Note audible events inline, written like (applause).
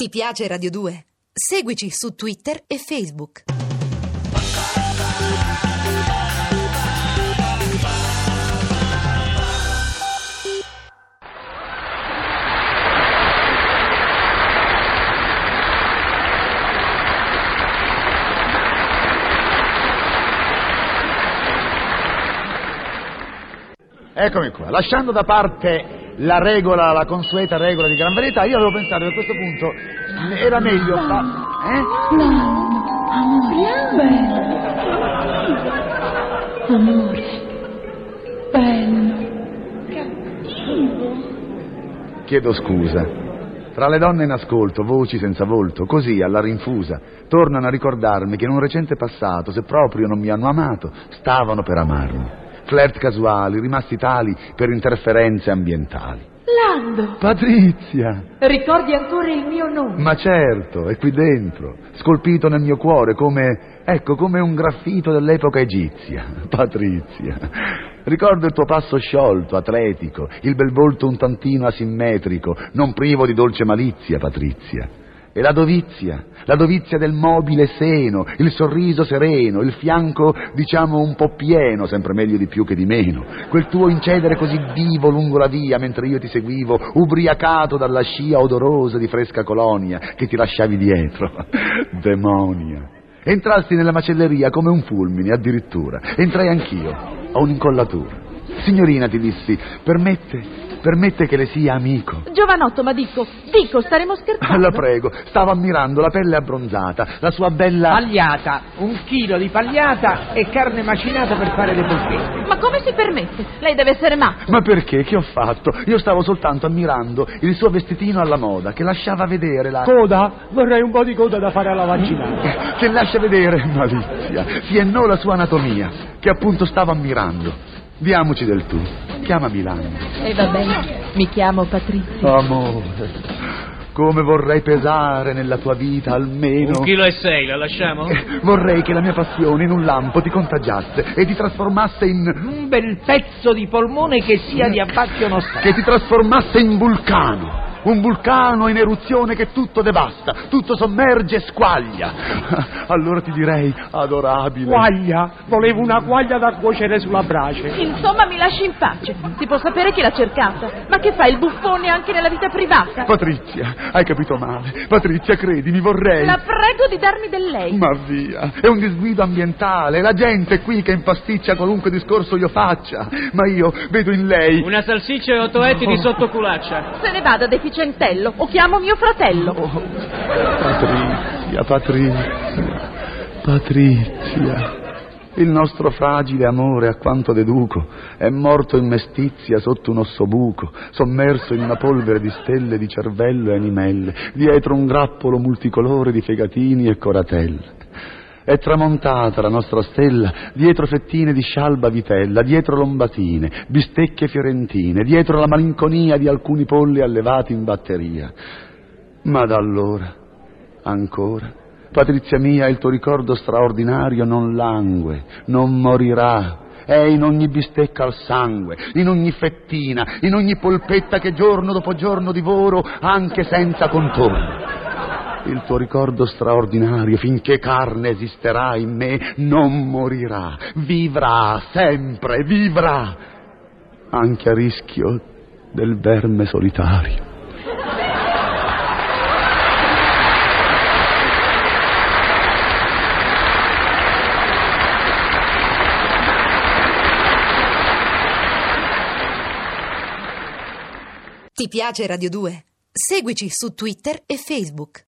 Ti piace Radio 2? Seguici su Twitter e Facebook. Eccomi qua, lasciando da parte la regola, la consueta regola di gran verità, io avevo pensato che a questo punto era meglio fa- eh? Amore, amore, bello, cattivo. Chiedo scusa. Tra le donne in ascolto, voci senza volto, così alla rinfusa, tornano a ricordarmi che in un recente passato, se proprio non mi hanno amato, stavano per amarmi. Flirt casuali, rimasti tali per interferenze ambientali. Lando, Patrizia! ricordi ancora il mio nome? Ma certo, è qui dentro, scolpito nel mio cuore come, ecco, come un graffito dell'epoca egizia. (laughs) Patrizia. Ricordo il tuo passo sciolto, atletico, il bel volto un tantino asimmetrico, non privo di dolce malizia, Patrizia. E la dovizia, la dovizia del mobile seno, il sorriso sereno, il fianco, diciamo, un po' pieno, sempre meglio di più che di meno. Quel tuo incedere così vivo lungo la via mentre io ti seguivo, ubriacato dalla scia odorosa di fresca colonia che ti lasciavi dietro. (laughs) Demonia. Entrasti nella macelleria come un fulmine, addirittura. Entrai anch'io. Ho un'incollatura. Signorina, ti dissi, permette, permette che le sia amico. Giovanotto, ma dico, dico, staremo scherzando. La prego, stavo ammirando la pelle abbronzata, la sua bella... Pagliata, un chilo di pagliata e carne macinata per fare le polpette. Ma come si permette? Lei deve essere matto. Ma perché? Che ho fatto? Io stavo soltanto ammirando il suo vestitino alla moda che lasciava vedere la... Coda? Vorrei un po' di coda da fare alla vaccinata. che lascia vedere (laughs) malizia, fiennò la sua anatomia, che appunto stavo ammirando. Diamoci del tu. Chiamami Lando. E va bene, mi chiamo Patrizia. Amore, come vorrei pesare nella tua vita almeno... Un chilo e sei, la lasciamo? (laughs) Vorrei che la mia passione in un lampo ti contagiasse e ti trasformasse in... Un bel pezzo di polmone che sia di abbacchio nostalgico. che ti trasformasse in vulcano. Un vulcano in eruzione che tutto devasta, tutto sommerge e squaglia. (laughs) Allora ti direi, adorabile. Quaglia? Volevo una quaglia da cuocere sulla brace. Insomma, mi lasci in pace. Si può sapere chi l'ha cercata. Ma che fa il buffone anche nella vita privata? Patrizia, hai capito male. Patrizia, credimi, vorrei. La prego di darmi del lei. Ma via, è un disguido ambientale. La gente qui che impasticcia qualunque discorso io faccia. Ma io vedo in lei. Una salsiccia e otto etti di sottoculaccia. Se ne vada, deficientello, o chiamo mio fratello. Oh, Patrizia, Patrizia, Patrizia. Il nostro fragile amore, a quanto deduco, è morto in mestizia sotto un ossobuco, sommerso in una polvere di stelle di cervello e animelle, dietro un grappolo multicolore di fegatini e coratelle. È tramontata la nostra stella dietro fettine di scialba vitella, dietro lombatine, bistecche fiorentine, dietro la malinconia di alcuni polli allevati in batteria. Ma da allora, ancora, Patrizia mia, il tuo ricordo straordinario non langue, non morirà. È in ogni bistecca al sangue, in ogni fettina, in ogni polpetta che giorno dopo giorno divoro, anche senza contorno. Il tuo ricordo straordinario, finché carne esisterà in me, non morirà, vivrà sempre, vivrà, anche a rischio del verme solitario. Ti piace Radio 2? Seguici su Twitter e Facebook.